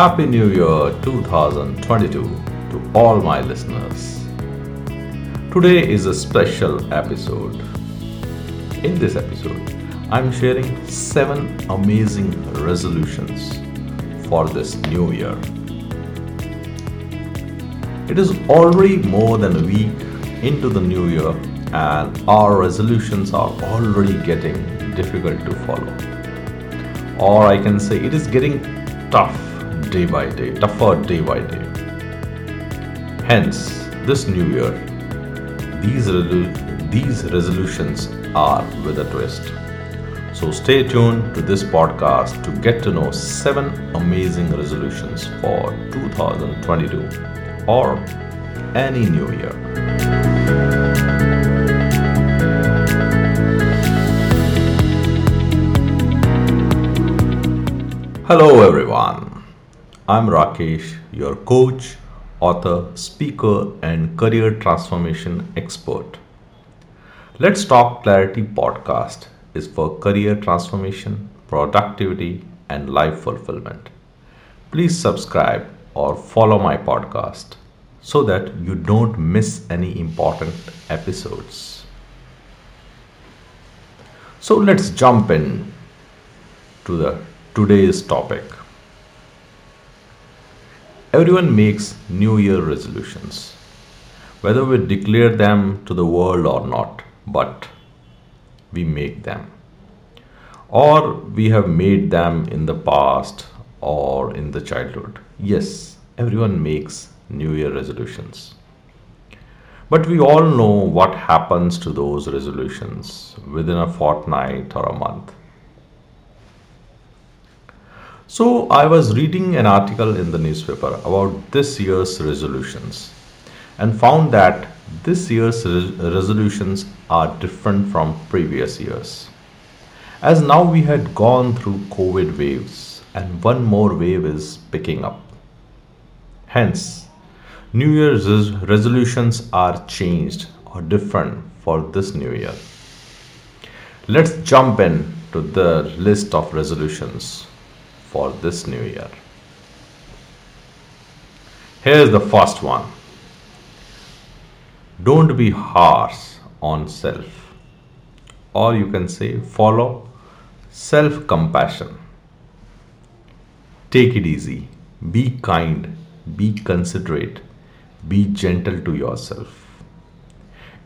Happy New Year 2022 to all my listeners. Today is a special episode. In this episode, I'm sharing 7 amazing resolutions for this new year. It is already more than a week into the new year, and our resolutions are already getting difficult to follow. Or I can say it is getting tough day by day, tougher day by day. Hence, this new year, these, resolu- these resolutions are with a twist. So stay tuned to this podcast to get to know 7 amazing resolutions for 2022 or any new year. Hello everyone. I'm Rakesh, your coach, author, speaker, and career transformation expert. Let's Talk Clarity podcast is for career transformation, productivity, and life fulfillment. Please subscribe or follow my podcast so that you don't miss any important episodes. So let's jump in to the today's topic. Everyone makes New Year resolutions, whether we declare them to the world or not, but we make them. Or we have made them in the past or in the childhood. Yes, everyone makes New Year resolutions. But we all know what happens to those resolutions within a fortnight or a month. So, I was reading an article in the newspaper about this year's resolutions and found that this year's res- resolutions are different from previous years. As now we had gone through COVID waves and one more wave is picking up. Hence, New Year's res- resolutions are changed or different for this new year. Let's jump in to the list of resolutions for this new year. Here's the first one Don't be harsh on self, or you can say follow self compassion. Take it easy, be kind, be considerate, be gentle to yourself.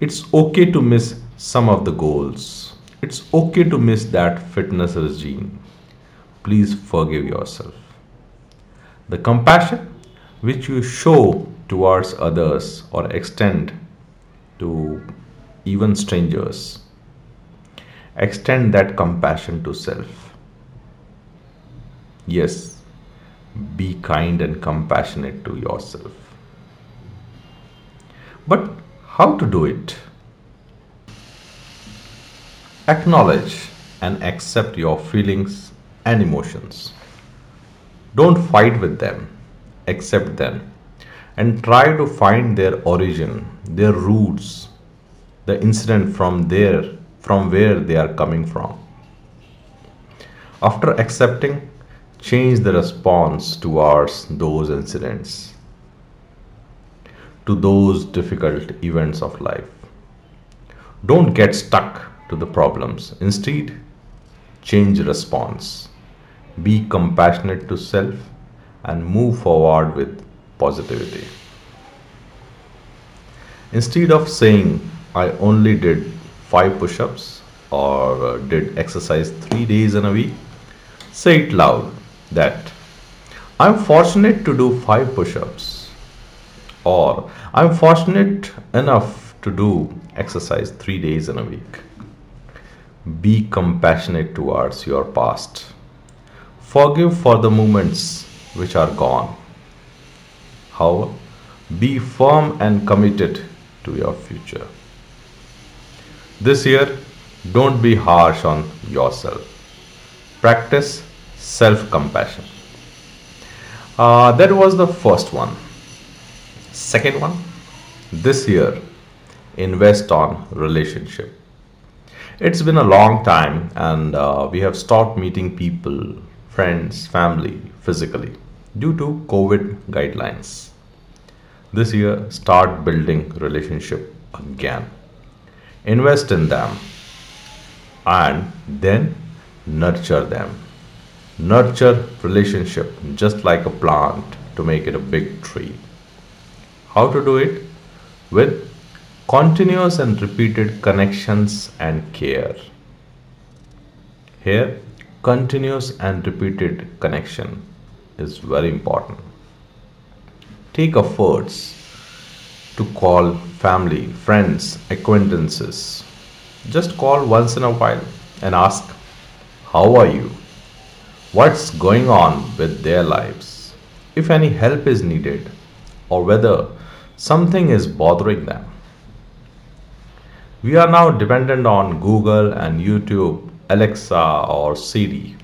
It's okay to miss some of the goals. It's okay to miss that fitness regime. Please forgive yourself. The compassion which you show towards others or extend to even strangers, extend that compassion to self. Yes, be kind and compassionate to yourself. But how to do it? Acknowledge and accept your feelings and emotions. Don't fight with them, accept them, and try to find their origin, their roots, the incident from there, from where they are coming from. After accepting, change the response towards those incidents, to those difficult events of life. Don't get stuck to the problems. Instead, change response. Be compassionate to self and move forward with positivity. Instead of saying, I only did five push ups or uh, did exercise three days in a week, say it loud that I'm fortunate to do five push ups or I'm fortunate enough to do exercise three days in a week. Be compassionate towards your past. Forgive for the moments which are gone. However, be firm and committed to your future. This year, don't be harsh on yourself. Practice self compassion. Uh, that was the first one. Second one, this year, invest on relationship. It's been a long time, and uh, we have stopped meeting people, friends, family physically. due to COVID guidelines. This year, start building relationship again. Invest in them and then nurture them. Nurture relationship just like a plant to make it a big tree. How to do it? With continuous and repeated connections and care. Here, continuous and repeated connection is very important. Take efforts to call family, friends, acquaintances. Just call once in a while and ask, How are you? What's going on with their lives? If any help is needed, or whether something is bothering them. We are now dependent on Google and YouTube, Alexa, or Siri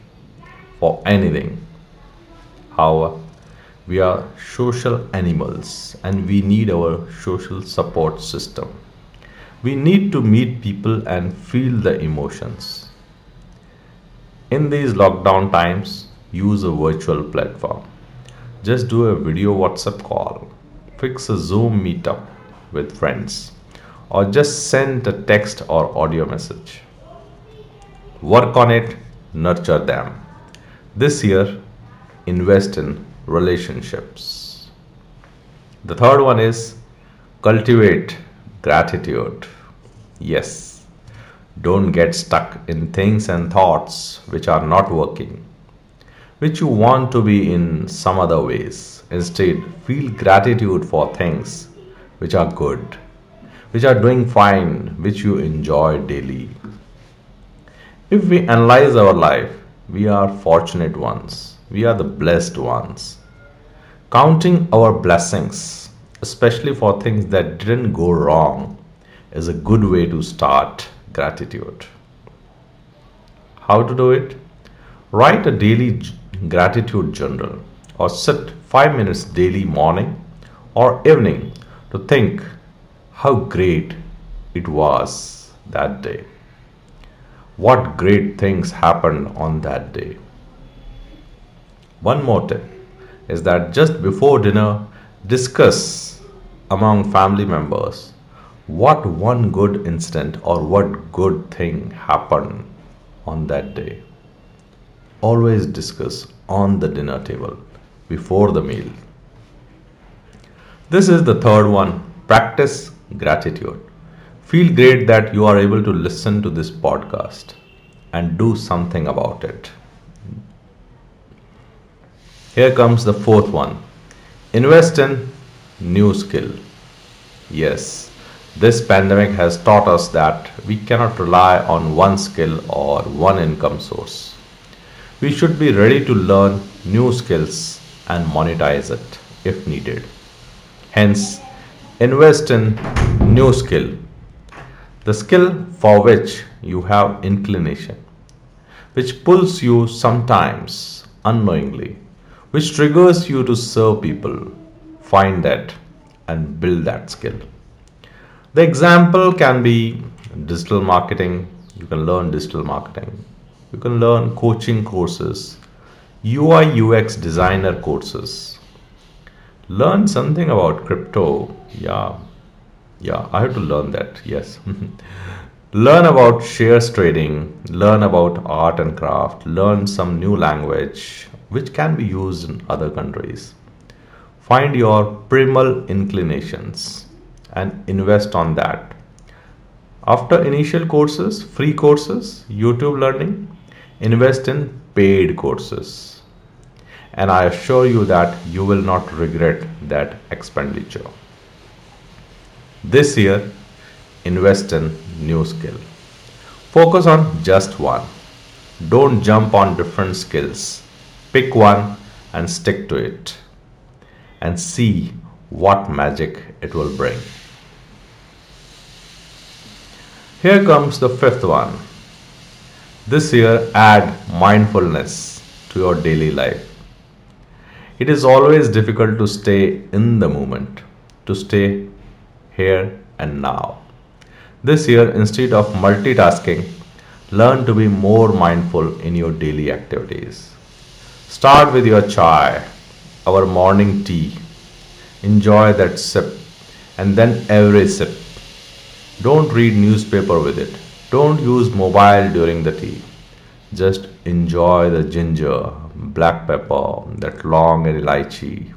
for anything. However, we are social animals and we need our social support system. We need to meet people and feel the emotions. In these lockdown times, use a virtual platform. Just do a video WhatsApp call, fix a Zoom meetup with friends, or just send a text or audio message. Work on it, nurture them. This year, invest in relationships. The third one is cultivate gratitude. Yes, don't get stuck in things and thoughts which are not working, which you want to be in some other ways. Instead, feel gratitude for things which are good, which are doing fine, which you enjoy daily. If we analyze our life, we are fortunate ones. We are the blessed ones. Counting our blessings, especially for things that didn't go wrong, is a good way to start gratitude. How to do it? Write a daily gratitude journal or sit 5 minutes daily morning or evening to think how great it was that day. What great things happened on that day. One more tip is that just before dinner, discuss among family members what one good incident or what good thing happened on that day. Always discuss on the dinner table before the meal. This is the third one practice gratitude. Feel great that you are able to listen to this podcast and do something about it. Here comes the fourth one invest in new skill. Yes, this pandemic has taught us that we cannot rely on one skill or one income source. We should be ready to learn new skills and monetize it if needed. Hence, invest in new skill, the skill for which you have inclination, which pulls you sometimes unknowingly, which triggers you to serve people. Find that and build that skill. The example can be digital marketing. You can learn digital marketing. You can learn coaching courses, UI UX designer courses. Learn something about crypto. Yeah, yeah, I have to learn that. Yes. learn about shares trading, learn about art and craft, learn some new language which can be used in other countries. Find your primal inclinations and invest on that. After initial courses, free courses, YouTube learning, invest in paid courses. And I assure you that you will not regret that expenditure. This year, invest in new skill. Focus on just one. Don't jump on different skills. Pick one and stick to it and see what magic it will bring. Here comes the fifth one. This year, add mindfulness to your daily life. It is always difficult to stay in the moment, to stay here and now. This year, instead of multitasking, learn to be more mindful in your daily activities. Start with your chai our morning tea. Enjoy that sip and then every sip. Don't read newspaper with it. Don't use mobile during the tea. Just enjoy the ginger, black pepper, that long elaichi,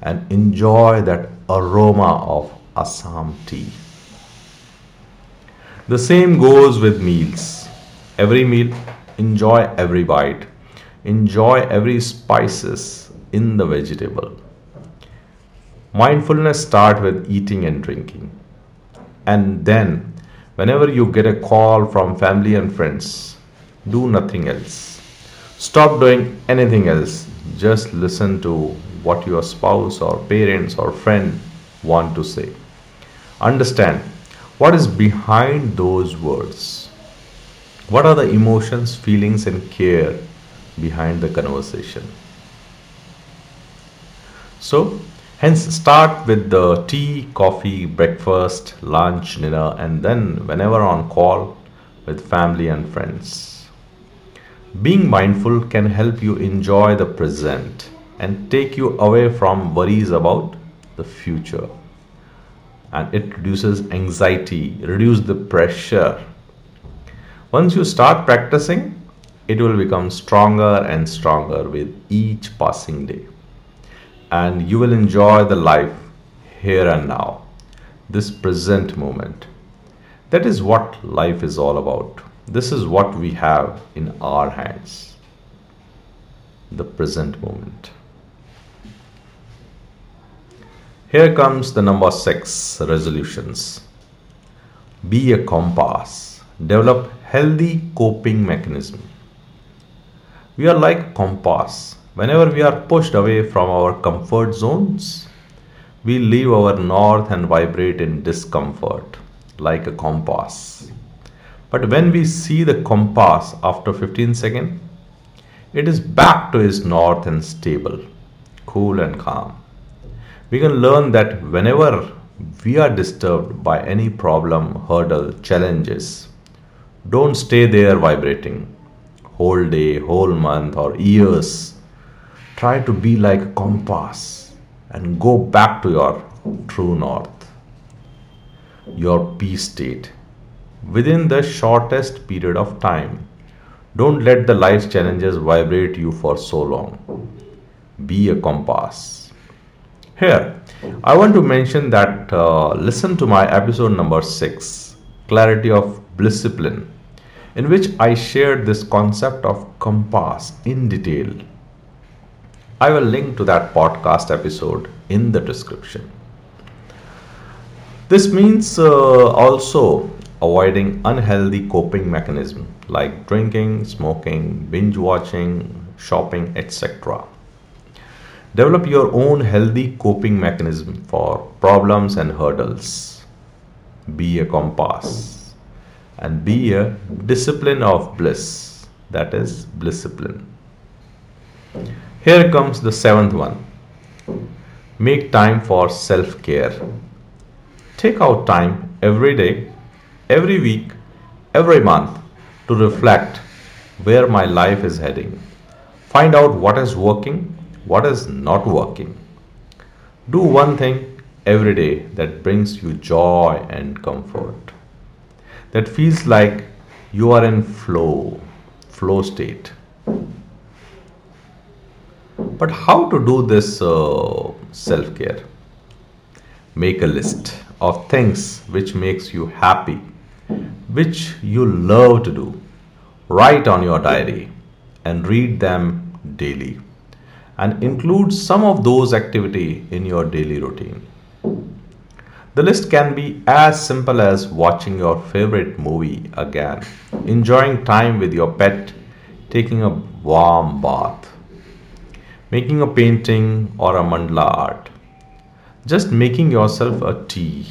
and enjoy that aroma of Assam tea. The same goes with meals. Every meal, enjoy every bite. Enjoy every spices in the vegetable. Mindfulness start with eating and drinking. And then whenever you get a call from family and friends, do nothing else. Stop doing anything else. Just listen to what your spouse or parents or friend want to say. Understand what is behind those words. What are the emotions, feelings, and care behind the conversation? So, hence, start with the tea, coffee, breakfast, lunch, dinner, and then, whenever on call, with family and friends. Being mindful can help you enjoy the present and take you away from worries about the future. And it reduces anxiety, reduce the pressure. Once you start practicing, it will become stronger and stronger with each passing day. And you will enjoy the life here and now, this present moment. That is what life is all about. This is what we have in our hands the present moment. Here comes the number six resolutions. Be a compass. Develop healthy coping mechanism. We are like compass. Whenever we are pushed away from our comfort zones, we leave our north and vibrate in discomfort like a compass. But when we see the compass after 15 seconds, it is back to its north and stable, cool and calm. We can learn that whenever we are disturbed by any problem, hurdle, challenges, don't stay there vibrating whole day, whole month, or years. Try to be like a compass and go back to your true north, your peace state within the shortest period of time. Don't let the life's challenges vibrate you for so long. Be a compass. Here, I want to mention that uh, listen to my episode number 6, Clarity of Blissipline, in which I shared this concept of compass in detail. I will link to that podcast episode in the description. This means uh, also avoiding unhealthy coping mechanism like drinking, smoking, binge watching, shopping, etc. Develop your own healthy coping mechanism for problems and hurdles. Be a compass and be a discipline of bliss. That is Blissipline. Here comes the seventh one. Make time for self care. Take out time every day, every week, every month to reflect where my life is heading. Find out what is working what is not working. Do one thing every day that brings you joy and comfort. That feels like you are in flow, flow state. But how to do this uh, self care? Make a list of things which makes you happy, which you love to do. Write on your diary and read them daily and include some of those activity in your daily routine. The list can be as simple as watching your favorite movie again, enjoying time with your pet, taking a warm bath, making a painting or a mandala art, just making yourself a tea,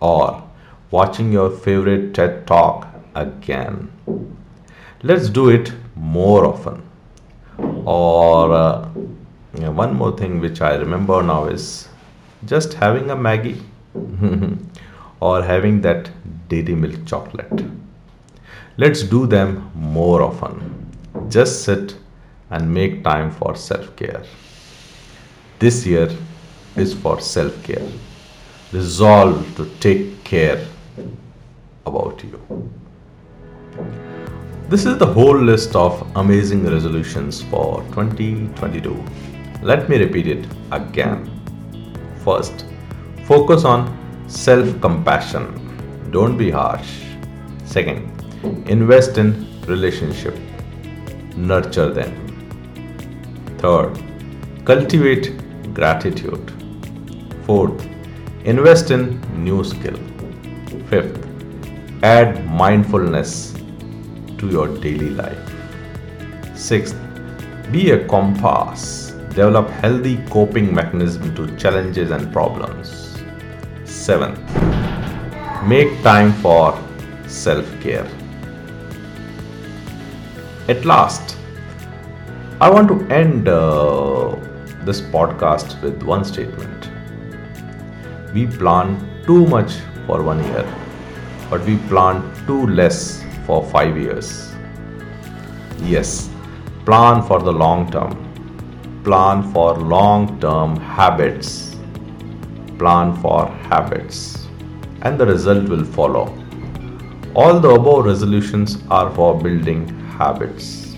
or watching your favorite TED talk again. Let's do it more often or uh, one more thing which I remember now is just having a Maggi or having that dairy milk chocolate. Let's do them more often. Just sit and make time for self care. This year is for self care. Resolve to take care about you. This is the whole list of amazing resolutions for 2022. Let me repeat it again. First, focus on self compassion. Don't be harsh. Second, invest in relationship. Nurture them. Third, cultivate gratitude. Fourth, invest in new skill. Fifth, add mindfulness to your daily life. Sixth, be a compass. Develop healthy coping mechanism to challenges and problems. Seventh, make time for self-care. At last, I want to end uh, this podcast with one statement. We plan too much for one year, but we plan too less for five years. Yes, plan for the long term. Plan for long term habits. Plan for habits. And the result will follow. All the above resolutions are for building habits.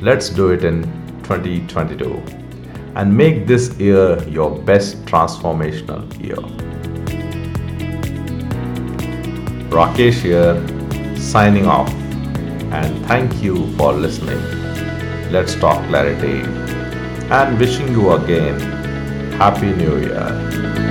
Let's do it in 2022 and make this year your best transformational year. Rakesh here, signing off, and thank you for listening. Let's talk clarity and wishing you again Happy New Year.